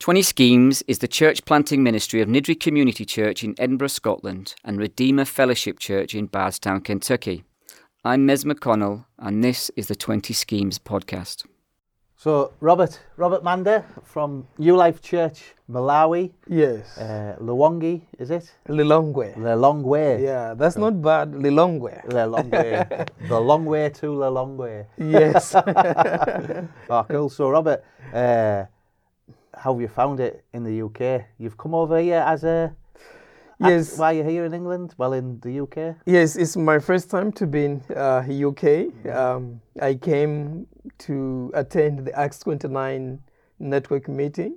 20 Schemes is the church planting ministry of Niddrie Community Church in Edinburgh, Scotland, and Redeemer Fellowship Church in Bardstown, Kentucky. I'm Mez McConnell, and this is the 20 Schemes podcast. So, Robert, Robert Manda from New Life Church, Malawi, Yes. uh, Luwangi, is it? Lilongwe. The long way. Yeah, that's not bad. Lilongwe. The long way. the long way to the long way. Yes. Oh, cool. So, Robert, uh, how have you found it in the UK? You've come over here as a. Yes. Why are you here in England? Well, in the UK? yes, it's my first time to be in uh, UK. Um, I came to attend the Acts 29 network meeting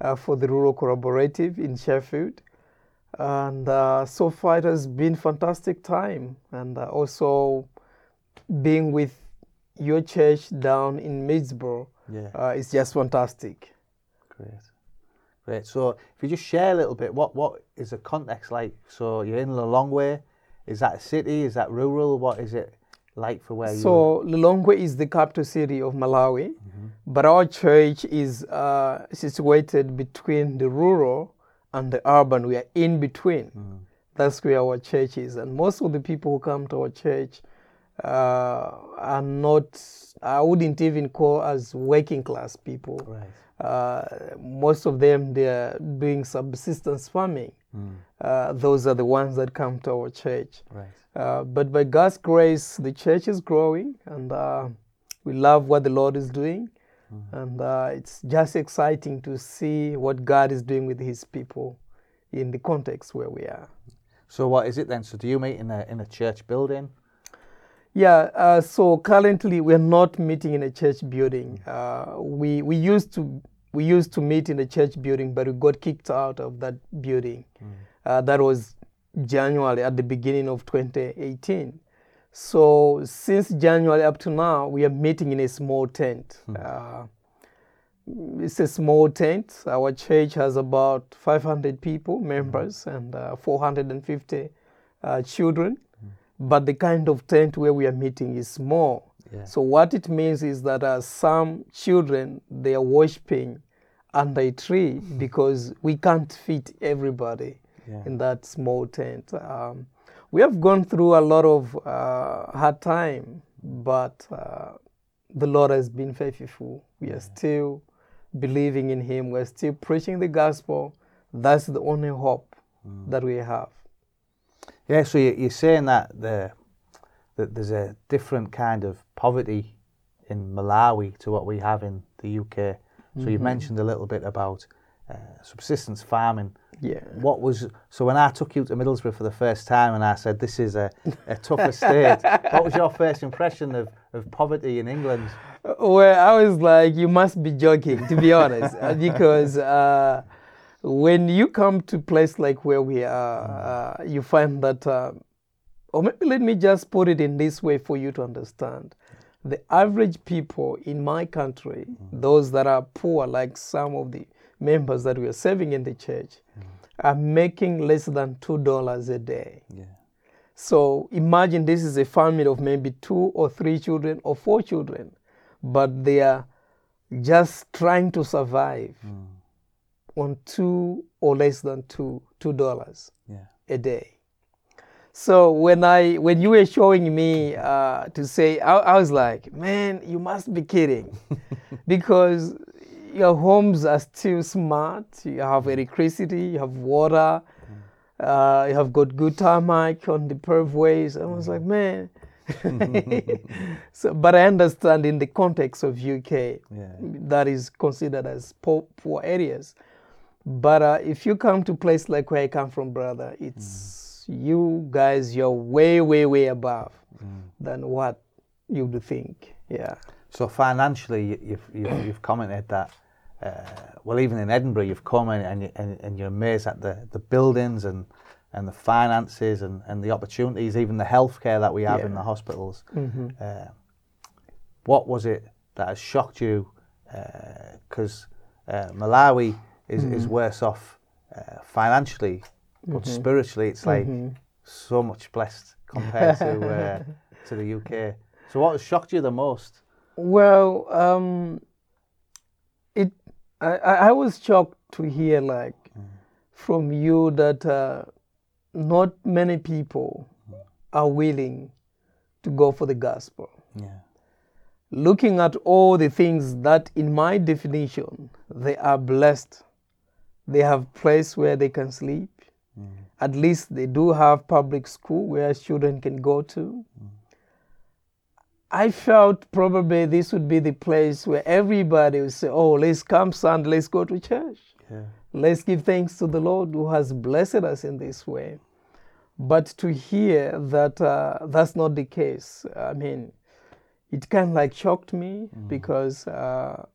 uh, for the Rural Collaborative in Sheffield. And uh, so far it has been fantastic time. And uh, also being with your church down in Middlesbrough Yeah. uh, is just fantastic. Great. Great. So if you just share a little bit, what what is the context like? So you're in Lilongwe. Is that a city? Is that rural? What is it like for where you So Lilongwe is the capital city of Malawi, but our church is uh, situated between the rural and the urban. We are in between. That's where our church is, and most of the people who come to our church uh, are not. I wouldn't even call as working class people. Right. Uh, most of them they are doing subsistence farming. Hmm. Uh, those are the ones that come to our church. Right. Uh, but by God's grace, the church is growing, and uh, we love what the Lord is doing, and uh, it's just exciting to see what God is doing with His people in the context where we are. So what is it then? So do you meet in a in a church building? Yeah. Uh, so currently, we're not meeting in a church building. Uh, we we used to we used to meet in a church building, but we got kicked out of that building. Uh, that was January at the beginning of 2018. So since January up to now, we are meeting in a small tent. Uh, it's a small tent. Our church has about 500 people, members, and uh, 450 uh, children. But the kind of tent where we are meeting is small. Yeah. So what it means is that uh, some children they are worshiping under a tree because we can't fit everybody Yeah. in that small tent. Um, we have gone through a lot of uh, hard time, but uh, the Lord has been faithful. We are still believing in Him. We're still preaching the gospel. That's the only hope that we have. Yeah. So you- you're saying that the that there's a different kind of poverty in Malawi to what we have in the UK. So you mentioned a little bit about uh, subsistence farming. Yeah. What was so when I took you to Middlesbrough for the first time and I said this is a, a tough estate? what was your first impression of, of poverty in England? Well, I was like, you must be joking, to be honest, because uh, when you come to a place like where we are, uh, you find that, uh, or maybe let me just put it in this way for you to understand. The average people in my country, those that are poor, like some of the members that we are serving in the church, are making less than $2 a day. Yeah. So imagine this is a family of maybe two or three children or four children, but they are just trying to survive on two or less than two two dollars Yeah. a day. So when I when you were showing me uh, to say, I, I was like, man, you must be kidding, because your homes are still smart. You have electricity, you have water, uh, you have got good tarmac on the pathways. I was like, man. so, but I understand in the context of UK, Yeah. that is considered as poor, poor areas. But uh, if you come to a place like where I come from, brother, it's you guys, you're way, way, way above than what you would think. Yeah. So financially, you- you've you've, you've commented that. Uh, well, even in Edinburgh, you've come and, you, and and you're amazed at the, the buildings and and the finances and, and the opportunities, even the healthcare that we have in the hospitals. Mhm. Uh, what was it that has shocked you? Because uh, Malawi is, is worse off uh, financially, but spiritually, it's like so much blessed compared to uh, to the UK. So, what shocked you the most? Well, um, it I, I I was shocked to hear like from you that uh, not many people are willing to go for the gospel. Yeah. Looking at all the things that, in my definition, they are blessed. They have place where they can sleep. At least they do have public school where children can go to. I felt probably this would be the place where everybody would say, "Oh, let's come Sunday, let's go to church." Yeah. Let's give thanks to the Lord who has blessed us in this way. But to hear that uh, that's not the case, I mean, it kind of like shocked me because uh,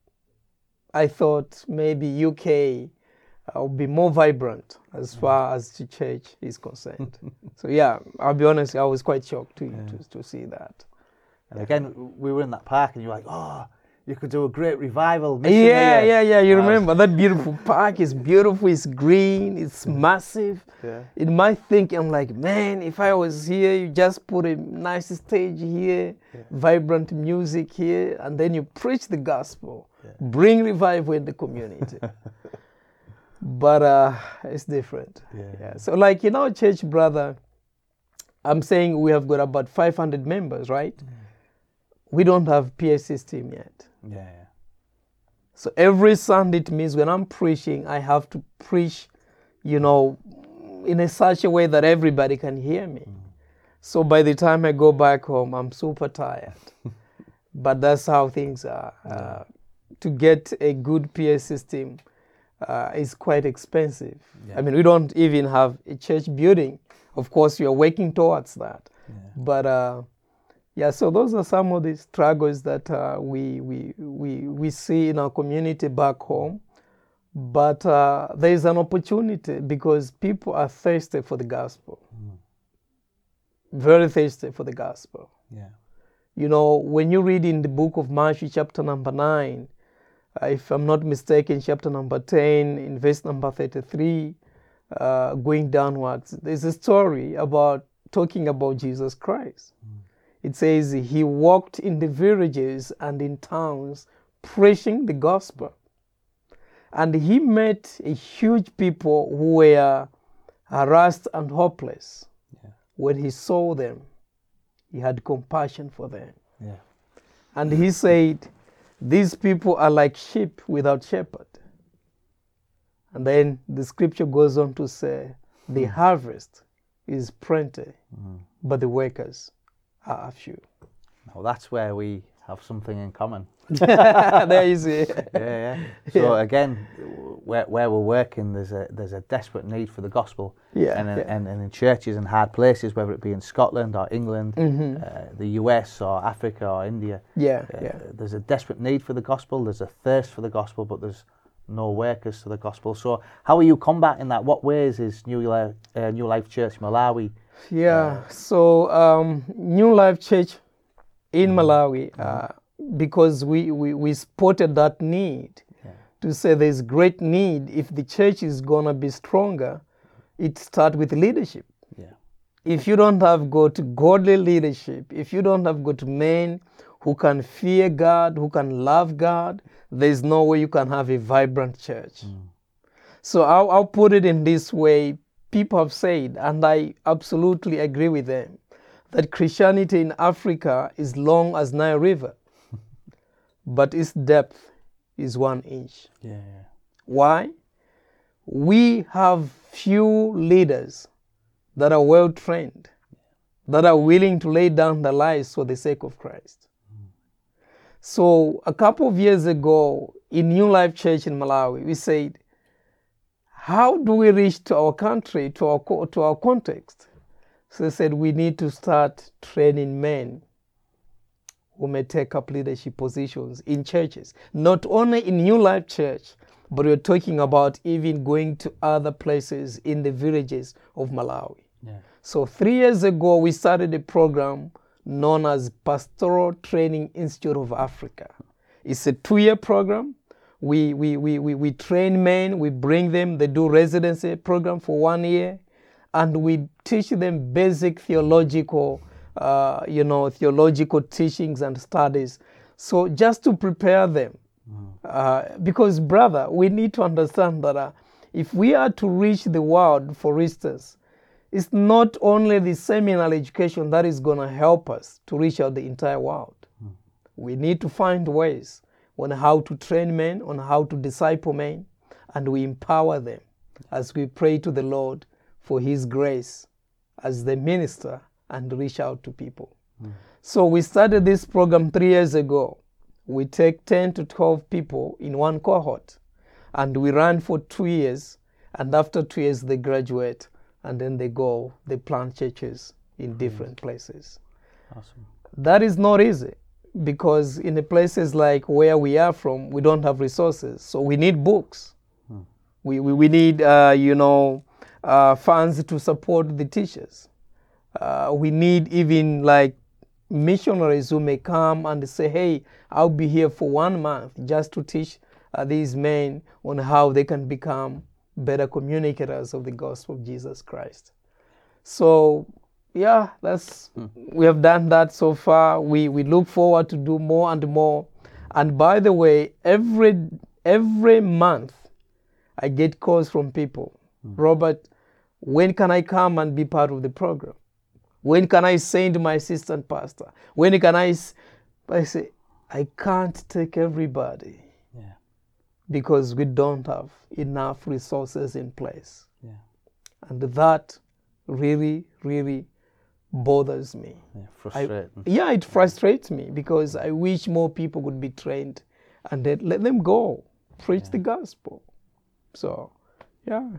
I thought maybe UK would be more vibrant as mm. far as the church is concerned. so yeah, I'll be honest, I was quite shocked to, to, to see that. And again, we were in that park, and you're like, "Oh, you could do a great revival." mission Yeah, here." yeah, yeah. You remember that beautiful park is beautiful. It's green. It's massive. Yeah. In my thinking, I'm like, man, if I was here, you just put a nice stage here, vibrant music here, and then you preach the gospel, bring revival in the community. but uh, it's different. Yeah. So, like in our church, brother, I'm saying we have got about 500 members, right? We don't have PA system yet. Yeah, yeah. So every Sunday it means when I'm preaching, I have to preach, you know, in a such a way that everybody can hear me. So by the time I go back home, I'm super tired. but that's how things are. Uh, to get a good PA system uh, is quite expensive. I mean, we don't even have a church building. Of course, we are working towards that. But uh, yeah, so those are some of the struggles that uh, we, we, we, we see in our community back home. But uh, there is an opportunity because people are thirsty for the gospel. Very thirsty for the gospel. Yeah. You know, when you read in the book of Matthew, chapter number 9, uh, if I'm not mistaken, chapter number 10, in verse number 33, uh, going downwards, there's a story about talking about Jesus Christ. It says he walked in the villages and in towns preaching the gospel. And he met a huge people who were harassed and hopeless. When he saw them, he had compassion for them. Yeah. And he said, These people are like sheep without shepherd. And then the scripture goes on to say, The hmm. harvest is plenty, hmm. but the workers are few. Well, that's where we have something in common. there you see. Yeah, yeah. So again, where, where we're working, there's a there's a desperate need for the gospel. Yeah, And in, yeah. and, and in churches and hard places, whether it be in Scotland or England, uh, the US or Africa or India. Yeah, uh, yeah. There's a desperate need for the gospel. There's a thirst for the gospel, but there's no workers to the gospel. So how are you combating that? What ways is New Life, uh, New Life Church Malawi? Yeah. So um, New Life Church in Malawi, uh, because we, we, we spotted that need to say there's great need. If the church is gonna be stronger, it starts with leadership. Yeah. If you don't have got godly leadership, if you don't have got men who can fear God, who can love God, there's no way you can have a vibrant church. So I'll, I'll put it in this way. People have said, and I absolutely agree with them, that Christianity in Africa is long as Nile River, but its depth is one inch. Yeah. Why? We have few leaders that are well trained, that are willing to lay down their lives for the sake of Christ. Hmm. So, a couple of years ago in New Life Church in Malawi, we said, How do we reach to our country, to our, to our context? So, they said, We need to start training men who may take up leadership positions in churches, not only in New Life Church, but we're talking about even going to other places in the villages of Malawi. Yeah. So, three years ago, we started a program known as Pastoral Training Institute of Africa. It's a two year program. We, we, we, we, we train men, we bring them, they do residency program for one year, and we teach them basic theological, uh, you know, theological teachings and studies. So just to prepare them Uh, because, brother, we need to understand that uh, if we are to reach the world, for instance, it's not only the seminary education that is going to help us to reach out the entire world. We need to find ways on how to train men, on how to disciple men, and we empower them as we pray to the Lord for His grace as the minister and reach out to people. Hmm. So we started this program three years ago. We take 10 to 12 people in one cohort and we run for two years. And after two years, they graduate and then they go, they plant churches in hmm. different places. Awesome. That is not easy because in the places like where we are from, we don't have resources. So we need books. Hmm. We, we, we need, uh, you know, uh, funds to support the teachers. Uh, we need even like missionaries who may come and say, hey, I'll be here for one month just to teach uh, these men on how they can become better communicators of the gospel of Jesus Christ. So, yeah, that's we have done that so far. We we look forward to do more and more. And by the way, every every month I get calls from people. Robert, when can I come and be part of the program? When can I send my assistant pastor? When can I? I say, I can't take everybody Yeah. because we don't have enough resources in place. Yeah. And that really, really bothers me. Yeah. Frustrating. Yeah, it frustrates me because I wish more people would be trained and let them go, preach the gospel. So, yeah.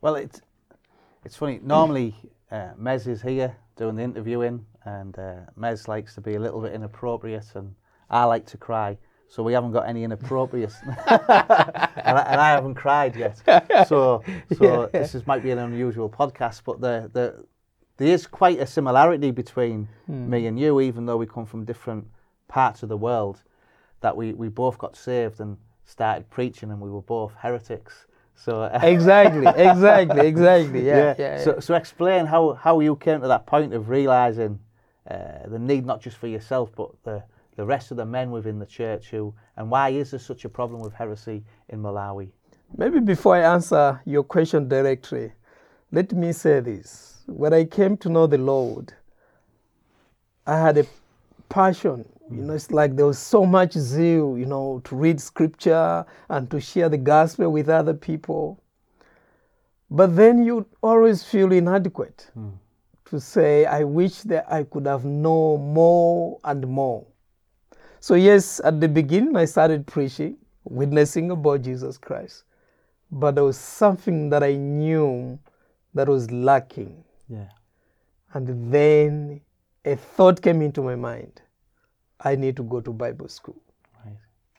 Well, it's it's funny. Normally, uh, Mez is here doing the interviewing, and uh, Mez likes to be a little bit inappropriate, and I like to cry. So we haven't got any inappropriate, and, I, and I haven't cried yet. So, so this is might be an unusual podcast, but the the there is quite a similarity between me and you, even though we come from different parts of the world. That we, we both got saved and started preaching, and we were both heretics. So Exactly, exactly, exactly. Yeah, yeah. so, so explain how, how you came to that point of realizing uh, the need not just for yourself but the, the rest of the men within the church who and why is there such a problem with heresy in Malawi? Maybe before I answer your question directly, let me say this. When I came to know the Lord, I had a passion. You hmm. know, it's like there was so much zeal, you know, to read scripture and to share the gospel with other people. But then you always feel inadequate hmm. to say, I wish that I could have known more and more. So, yes, at the beginning, I started preaching, witnessing about Jesus Christ. But there was something that I knew that was lacking. Yeah. And then a thought came into my mind I need to go to Bible school, Right.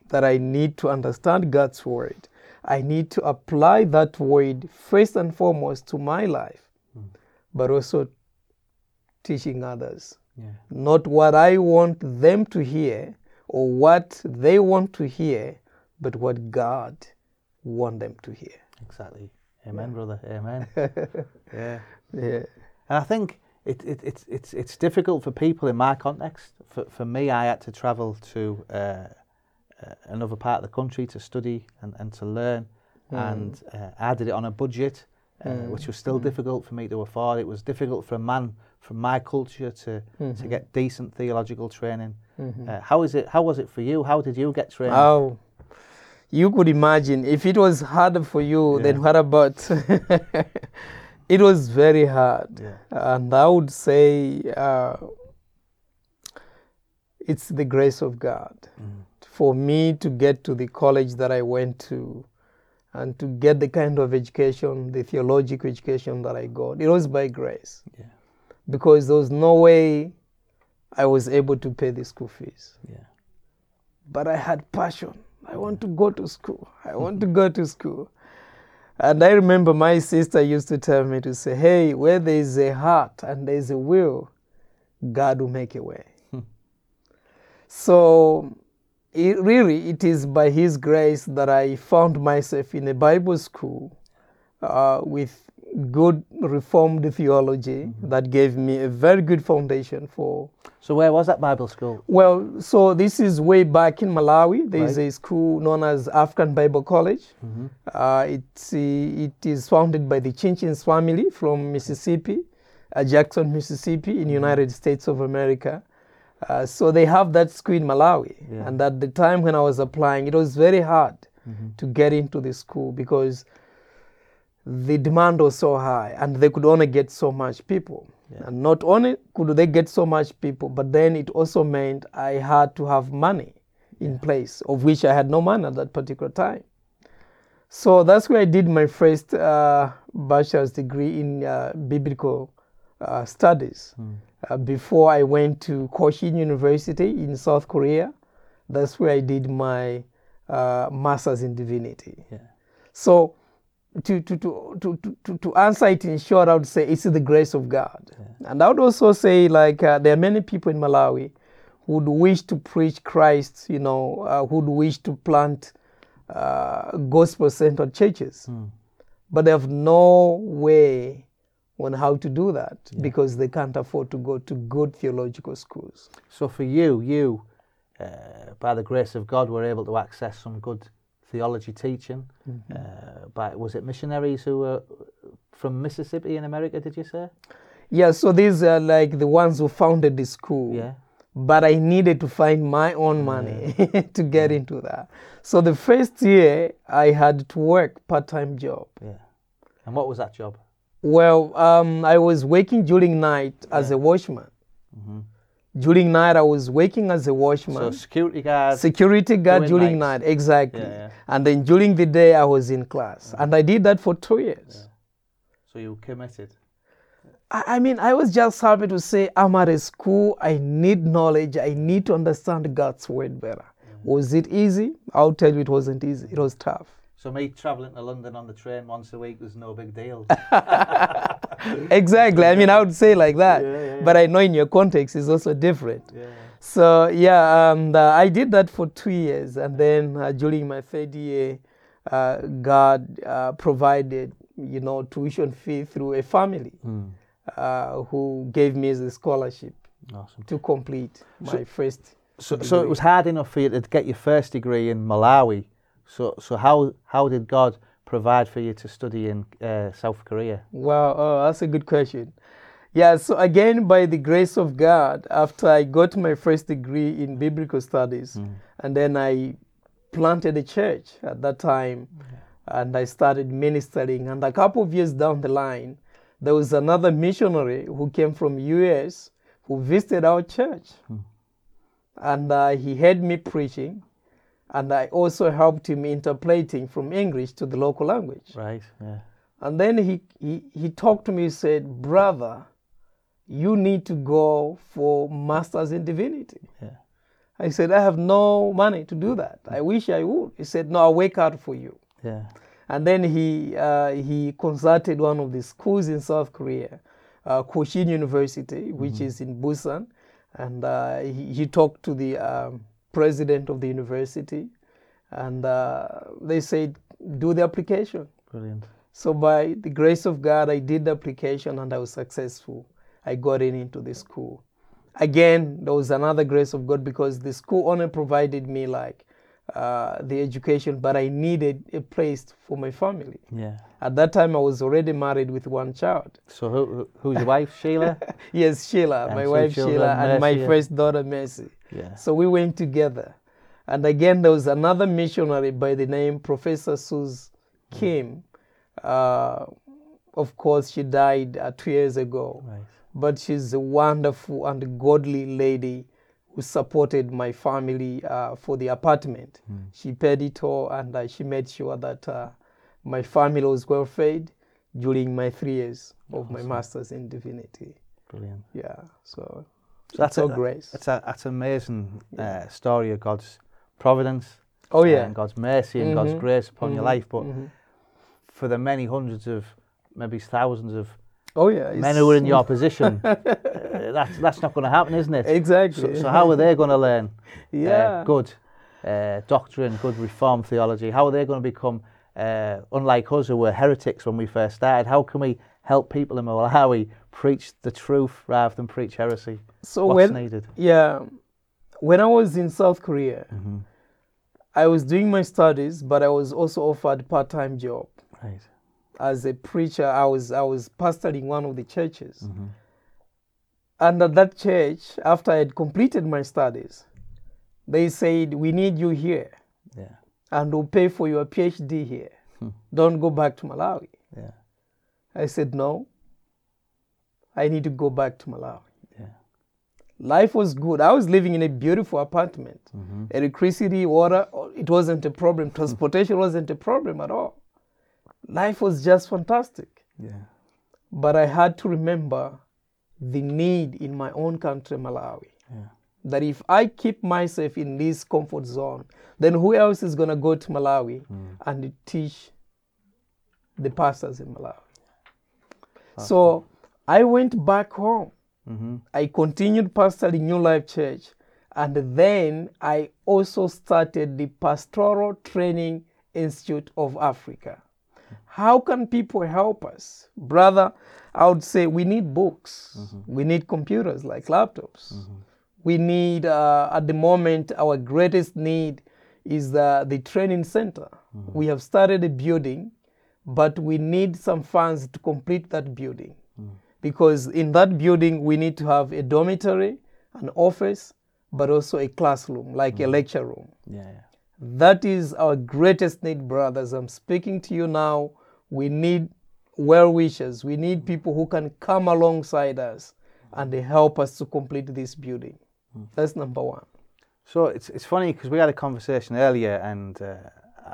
that I need to understand God's word. I need to apply that word first and foremost to my life, hmm. but also teaching others. Yeah. Not what I want them to hear or what they want to hear, but what God want them to hear. Exactly. Amen, brother. Amen. yeah. Yeah. And I think it, it, it's it's it's difficult for people in my context. For for me, I had to travel to uh, uh, another part of the country to study and, and to learn, and uh, I did it on a budget, uh, which was still difficult for me to afford. It was difficult for a man from my culture to to get decent theological training. Uh, how is it? How was it for you? How did you get trained? Oh, you could imagine if it was harder for you, then what about? it was very hard. Yeah. And I would say uh, it's the grace of God for me to get to the college that I went to and to get the kind of education, the theological education that I got. It was by grace Yeah. because there was no way I was able to pay the school fees Yeah. but I had passion. I want to go to school. I want to go to school. And I remember my sister used to tell me to say, hey, where there is a heart and there is a will, God will make a way. so it really, it is by His grace that I found myself in a Bible school uh, with good Reformed theology that gave me a very good foundation for. So where was that Bible school? Well, so this is way back in Malawi. There is a school known as African Bible College. Uh, it's, uh, it is founded by the Chinchens family from Mississippi, uh, Jackson, Mississippi, in United States of America. Uh, so they have that school in Malawi. Yeah. And at the time when I was applying, it was very hard to get into the school because the demand was so high and they could only get so much people. And not only could they get so much people, but then it also meant I had to have money in place, of which I had no money at that particular time. So that's where I did my first uh, bachelor's degree in uh, biblical uh, studies. Uh, before I went to Kosin University in South Korea, that's where I did my uh, master's in divinity. Yeah. So, to, to, to, to, to, answer it in short, I would say it's the grace of God. And I would also say, like, uh, there are many people in Malawi who would wish to preach Christ, you know, uh, who would wish to plant uh, gospel centered churches. But they have no way on how to do that because they can't afford to go to good theological schools. So for you, you, uh, by the grace of God, were able to access some good theology teaching. Mm-hmm. Uh, by was it missionaries who were from Mississippi in America? Did you say? Yeah, so these are like the ones who founded the school. Yeah. But I needed to find my own money to get into that. So the first year I had to work part-time job. Yeah. And what was that job? Well, um, I was working during night as a watchman. During night, I was working as a So watchman, security guard. security guard during nights. night, exactly. Yeah, yeah. And then during the day, I was in class, mm-hmm. and I did that for two years. so you committed. I I mean, I was just happy to say I'm at a school. I need knowledge. I need to understand God's word better. Mm-hmm. Was it easy? I'll tell you, it wasn't easy. It was tough. So me travelling to London on the train once a week was no big deal. exactly. I mean, I would say like that. Yeah, yeah, But I know in your context it's also different. yeah. So yeah, um, the, I did that for two years, and then uh, during my third year, uh, God uh, provided, you know, tuition fee through a family uh, who gave me the scholarship Awesome. to complete my first. So, so it was hard enough for you to get your first degree in Malawi. So, so how how did God provide for you to study in uh, South Korea? Wow, oh, that's a good question. Yeah, so again, by the grace of God, after I got my first degree in biblical studies, and then I planted a church at that time, and I started ministering. And a couple of years down the line, there was another missionary who came from US who visited our church, and uh, he heard me preaching, and I also helped him interpreting from English to the local language. Right. Yeah. And then he, he, he talked to me, said, Brother, you need to go for Masters in Divinity. Yeah. I said, I have no money to do that. I wish I would. He said, No, I'll work out for you. Yeah. And then he, uh, he consulted one of the schools in South Korea, uh, Kosin University, which is in Busan. And uh, he, he talked to the um, president of the university. And uh, they said, Do the application. Brilliant. So by the grace of God, I did the application and I was successful. I got in into the school. Again, there was another grace of God because the school only provided me like uh, the education, but I needed a place for my family. Yeah. At that time, I was already married with one child. So who, who- who's your wife, Sheila? Yes, Sheila, And my wife children, Sheila, and my first daughter Mercy. Yeah. So we went together. And again, there was another missionary by the name Professor Suz Kim. Uh, of course, she died uh, two years ago. Right. But she's a wonderful and godly lady who supported my family uh, for the apartment. She paid it all and uh, she made sure that uh, my family was well fed during my three years of my master's in divinity. Brilliant. Yeah, so, So that's all grace. That's a that's an amazing uh, story of God's providence. Oh, yeah. And God's mercy and God's Mhm. grace upon your Mhm, life. But mhm. for the many hundreds of, maybe thousands of Oh yeah, men who are in your position, uh, that's that's not going to happen, isn't it? exactly. So, so how are they going to learn uh, Yeah. good uh, doctrine, good reform theology? How are they going to become uh, unlike us who were heretics when we first started, how can we help people in Malawi preach the truth rather than preach heresy? So What's when needed? yeah, when I was in South Korea, Mm-hmm. I was doing my studies, but I was also offered part-time job Right. as a preacher. I was I was pastoring one of the churches, Mm-hmm. and at that church, after I had completed my studies, they said, "We need you here, Yeah. And we'll pay for your PhD here. Hmm. Don't go back to Malawi." Yeah. I said, "No. I need to go back to Malawi." Yeah. Life was good. I was living in a beautiful apartment. Mm-hmm. Electricity, water, it wasn't a problem. Transportation wasn't a problem at all. Life was just fantastic. Yeah. But I had to remember the need in my own country, Malawi. That if I keep myself in this comfort zone, then who else is going to go to Malawi Mm. and teach the pastors in Malawi? So I went back home. Mm-hmm. I continued pastoring New Life Church, and then I also started the Pastoral Training Institute of Africa. How can people help us? Brother, I would say we need books, we need computers like laptops. We need, uh, at the moment, our greatest need is the, the training center. Mm-hmm. We have started a building, but we need some funds to complete that building mm. because in that building we need to have a dormitory, an office, but also a classroom, like a mm. lecture room. Yeah. Yeah. That is our greatest need, brothers. I'm speaking to you now. We need well wishers. We need mm. people who can come alongside us and they help us to complete this building. That's number one. So it's it's funny because we had a conversation earlier, and uh,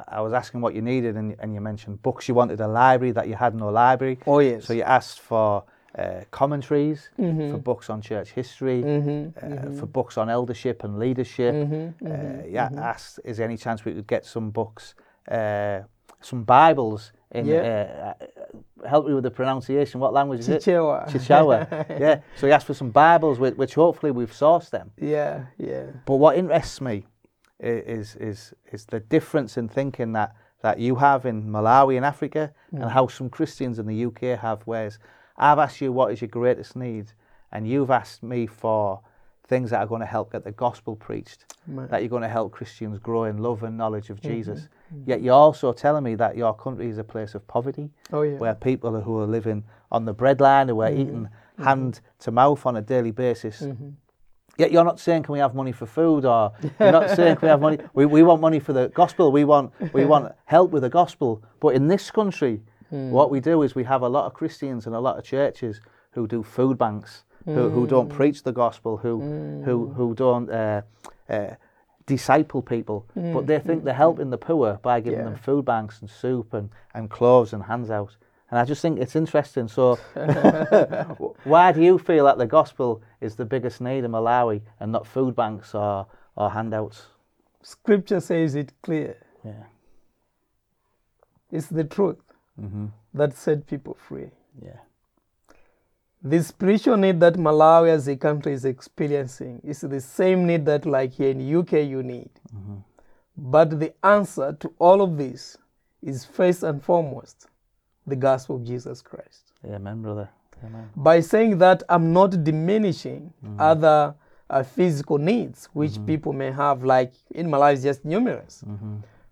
I- was asking what you needed, and, and you mentioned books. You wanted a library that you had no library. Oh, yes. So you asked for uh, commentaries, Mm-hmm. for books on church history, uh, for books on eldership and leadership. Mm-hmm. Uh, you asked, is there any chance we could get some books, uh, some Bibles in? Yeah. Help me with the pronunciation. What language is it? Chichewa. Chichewa. yeah. So he asked for some Bibles, which, which hopefully we've sourced them. Yeah, yeah. But what interests me is is is the difference in thinking that that you have in Malawi and Africa, and mm. how some Christians in the UK have. Whereas I've asked you what is your greatest need, and you've asked me for things that are going to help get the gospel preached, Man. that you're going to help Christians grow in love and knowledge of mm-hmm. Jesus. Mm-hmm. Yet you're also telling me that your country is a place of poverty, Oh, yeah. where people who are living on the breadline, who are mm-hmm. eating hand to mouth on a daily basis. Yet you're not saying can we have money for food, or you're not saying can we have money. We, we want money for the gospel. We want we want help with the gospel. But in this country, hmm. what we do is we have a lot of Christians and a lot of churches who do food banks, who, who don't preach the gospel, who who who don't. Uh, uh, disciple people but they think they're helping the poor by giving Yeah. them food banks and soup and, and clothes and hands out and I just think it's interesting. So, why do you feel that the gospel is the biggest need in Malawi and not food banks or, or handouts? Scripture says it clear. Yeah. It's the truth Mm-hmm. that set people free. Yeah. The spiritual need that Malawi as a country is experiencing is the same need that, like here in the UK, you need. Mm-hmm. But the answer to all of this is first and foremost the gospel of Jesus Christ. Amen, brother. Amen. By saying that, I'm not diminishing mm-hmm. other uh, physical needs which mm-hmm. people may have, like in Malawi, it's just numerous.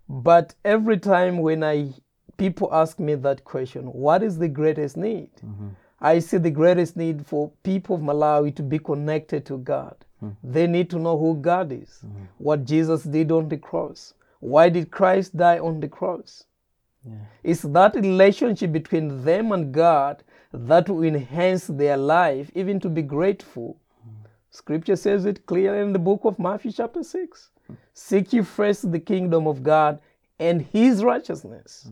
But every time when I people ask me that question, what is the greatest need? I see the greatest need for people of Malawi to be connected to God. Hmm. They need to know who God is, hmm. what Jesus did on the cross. Why did Christ die on the cross? It's that relationship between them and God that will enhance their life, even to be grateful. Hmm. Scripture says it clearly in the book of Matthew, chapter 6. Seek ye first the kingdom of God and his righteousness.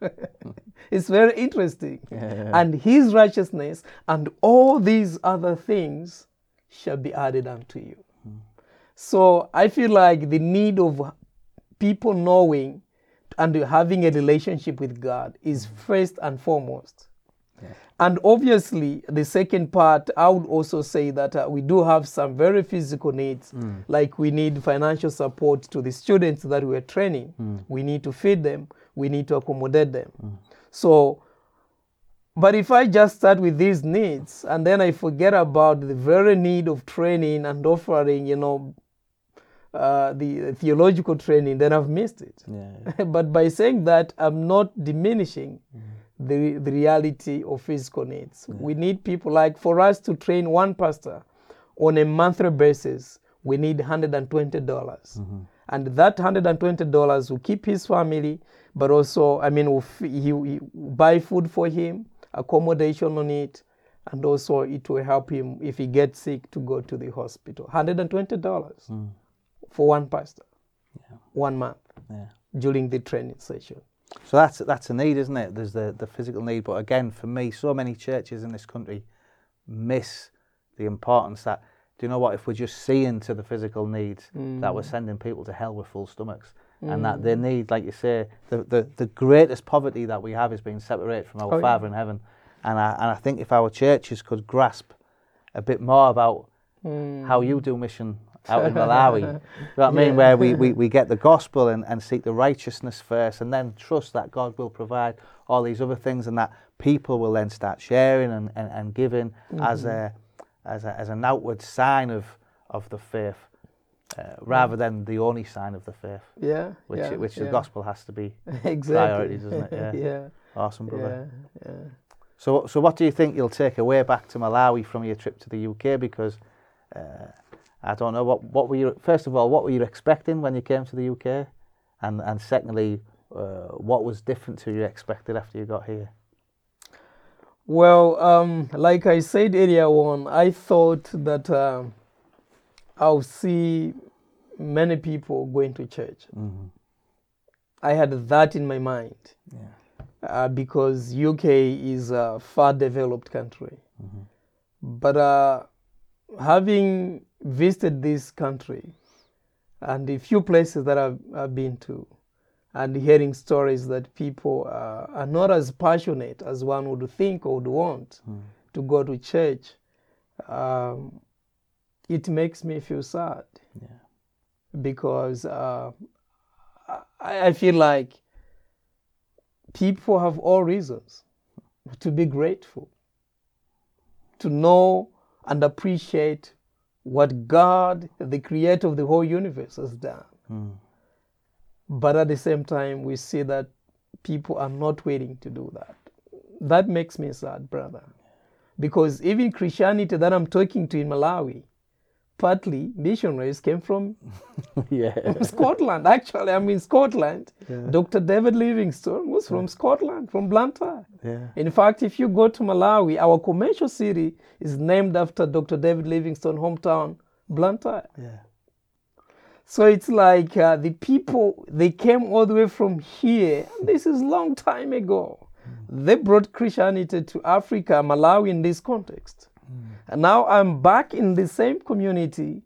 it's very interesting. And his righteousness and all these other things shall be added unto you. So I feel like the need of people knowing and having a relationship with God is mm-hmm. first and foremost And obviously, the second part, I would also say that uh, we do have some very physical needs, mm. like we need financial support to the students that we're training. Mm. We need to feed them, we need to accommodate them. Mm. So, but if I just start with these needs and then I forget about the very need of training and offering, you know, uh, the theological training, then I've missed it. Yeah. but by saying that, I'm not diminishing the, the reality of physical needs. We need people like for us to train one pastor on a monthly basis, we need $120. dollars And that $120 will keep his family, but also, I mean, will f- he, he buy food for him, accommodation on it, and also it will help him if he gets sick to go to the hospital. $120 hmm. for one pastor, one month Yeah. during the training session. So that's that's a need, isn't it? There's the, the physical need, but again, for me, so many churches in this country miss the importance that. Do you know what? If we're just seeing to the physical needs, that we're mm. sending people to hell with full stomachs, and that they mm. need, like you say, the, the, the greatest poverty that we have is being separated from our Oh, yeah. Father in heaven, and I and I think if our churches could grasp a bit more about how you mm. do mission out in Malawi. you know what I mean? Yeah. Where we, we, we get the gospel and, and seek the righteousness first and then trust that God will provide all these other things and that people will then start sharing and, and, and giving as mm-hmm. a as a as an outward sign of of the faith. Uh, rather than the only sign of the faith, Yeah, which yeah, which the yeah. gospel has to be exactly. isn't it? Yeah. yeah, awesome, brother. yeah, yeah. So, so what do you think you'll take away back to Malawi from your trip to the UK? Because uh, I don't know what what were you first of all what were you expecting when you came to the UK, and and secondly, uh, what was different to you expected after you got here? Well, um, like I said earlier on, I thought that um I'll see many people going to church. I had that in my mind Yeah. uh, because UK is a far developed country. But uh, having visited this country and a few places that I've, I've been to, and hearing stories that people uh, are not as passionate as one would think or would want to go to church, um, it makes me feel sad Yeah. because uh, I, I feel like people have all reasons to be grateful, to know and appreciate what God, the creator of the whole universe, has done. But at the same time, we see that people are not willing to do that. That makes me sad, brother. Because even Christianity that I'm talking to in Malawi, partly missionaries came from yeah. Scotland. Actually, I'm in Scotland. Dr. David Livingstone was from Scotland, from Blantyre. Yeah. In fact, if you go to Malawi, our commercial city is named after Dr. David Livingstone hometown, Blantyre. Yeah. So it's like uh, the people they came all the way from here. This is long time ago. They brought Christianity to Africa, Malawi in this context. And now I'm back in the same community,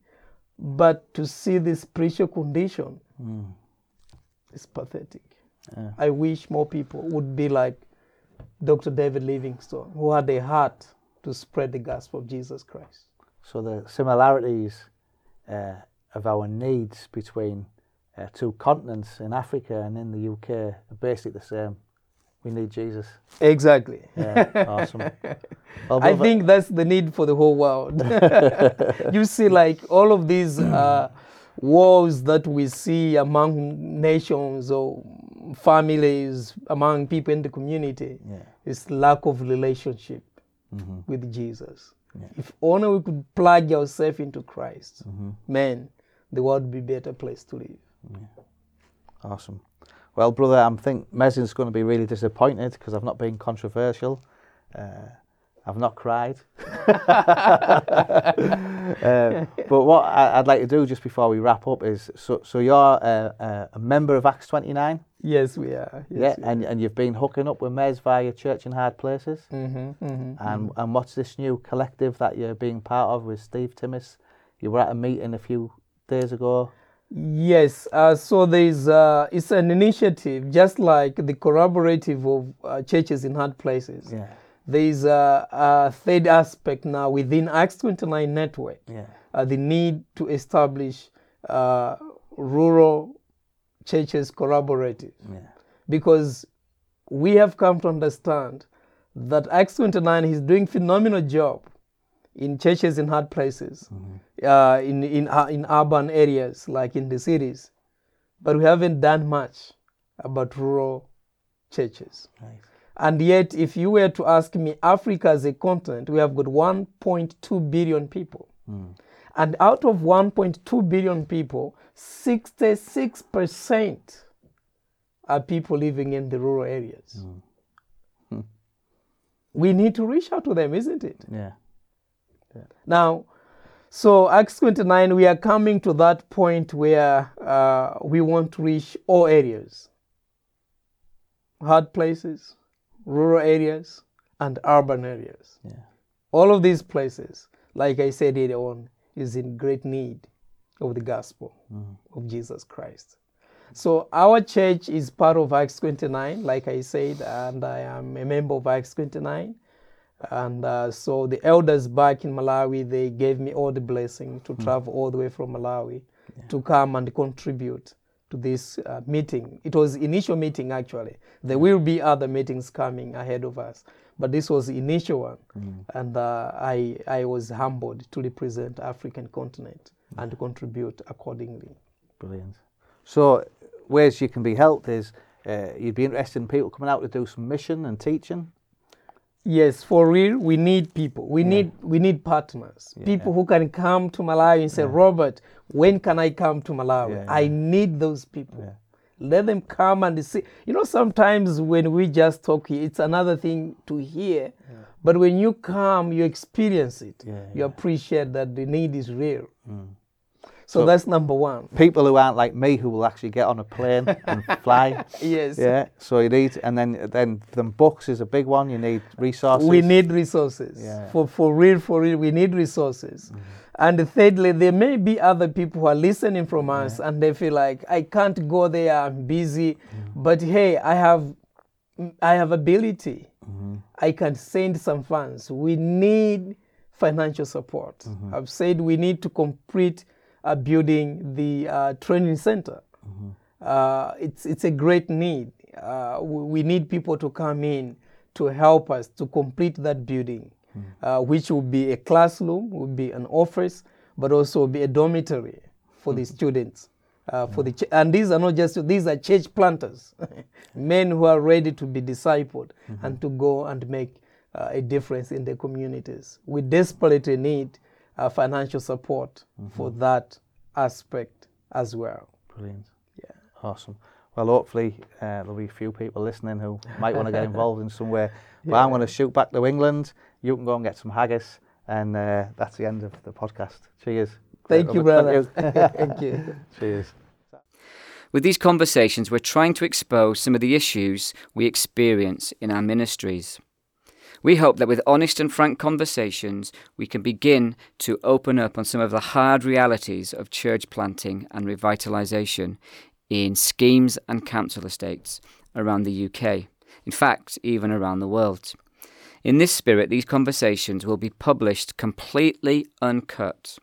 but to see the spiritual condition is pathetic. I wish more people would be like Dr. David Livingstone, who had a heart to spread the gospel of Jesus Christ. So the similarities uh, of our needs between uh, two continents in Africa and in the UK are basically the same. We need Jesus. Exactly. Yeah, awesome. Well, I think that's the need for the whole world. you see, like all of these uh, wars that we see among nations or families, among people in the community, Yeah. is lack of relationship with Jesus. If only we could plug ourselves into Christ, man, the world would be a better place to live. Awesome. Well, brother, I think Mezin's going to be really disappointed because I've not been controversial. Uh, I've not cried. uh, but what I, I'd like to do just before we wrap up is so, so you're uh, a member of Acts 29, Yes, we are. yeah, we and, and you've been hooking up with Mez via Church in Hard Places. Mm-hmm, mm-hmm, And, and what's this new collective that you're being part of with Steve Timmis? You were at a meeting a few days ago. Yes, uh, so there's uh, it's an initiative just like the collaborative of uh, churches in hard places. Yeah. There's a, a third aspect now within Acts 29 network Yeah. uh, the need to establish uh, rural churches collaborative Yeah. because we have come to understand that Acts 29 is doing phenomenal job in churches in hard places, uh, in, in, uh, in urban areas like in the cities. But we haven't done much about rural churches. And yet, if you were to ask me, Africa as a continent, we have got 1.2 billion people. And out of 1.2 billion people, 66% are people living in the rural areas. We need to reach out to them, isn't it? Yeah. Now, so Acts 29, we are coming to that point where uh, we want to reach all areas hard places, rural areas, and urban areas. Yeah. All of these places, like I said earlier on, is in great need of the gospel of Jesus Christ. So our church is part of Acts 29, like I said, and I am a member of Acts 29. And uh, so the elders back in Malawi, they gave me all the blessing to travel all the way from Malawi to come and contribute to this uh, meeting. It was initial meeting actually. There will be other meetings coming ahead of us, but this was the initial one, and uh, I I was humbled to represent African continent and contribute accordingly. Brilliant. So, ways you can be helped is uh, you'd be interested in people coming out to do some mission and teaching. Yes, for real, we need people. We need we need partners. People who can come to Malawi and say, Robert, when can I come to Malawi? Yeah, I need those people. Yeah. Let them come and see. You know, sometimes when we just talk, it's another thing to hear. But when you come, you experience it. Yeah, you appreciate that the need is real. Mm. So, that's number one. People who aren't like me who will actually get on a plane and fly. Yes. Yeah. So you need, and then then them books is a big one. You need resources. We need resources. Yeah. For for real, for real, we need resources. Mm-hmm. And thirdly, there may be other people who are listening from us and they feel like I can't go there, I'm busy. Mm-hmm. But hey, I have I have ability. Mm-hmm. I can send some funds. We need financial support. I've said we need to complete uh, building the uh, training center. Uh, it's it's a great need. Uh, we need people to come in to help us to complete that building, uh, which will be a classroom, will be an office, but also be a dormitory for the students. Uh, for the ch- and these are not just these are church planters, men who are ready to be discipled and to go and make uh, a difference in their communities. We desperately need uh, financial support for that aspect as well. Brilliant. Yeah. Awesome. Well, hopefully uh, there'll be a few people listening who might want to get involved in some way. But I'm going to shoot back to England. You can go and get some haggis, and uh, that's the end of the podcast. Cheers. Thank you, Robert. brother. Thank you. Cheers. With these conversations, we're trying to expose some of the issues we experience in our ministries. We hope that with honest and frank conversations, we can begin to open up on some of the hard realities of church planting and revitalisation in schemes and council estates around the UK, in fact, even around the world. In this spirit, these conversations will be published completely uncut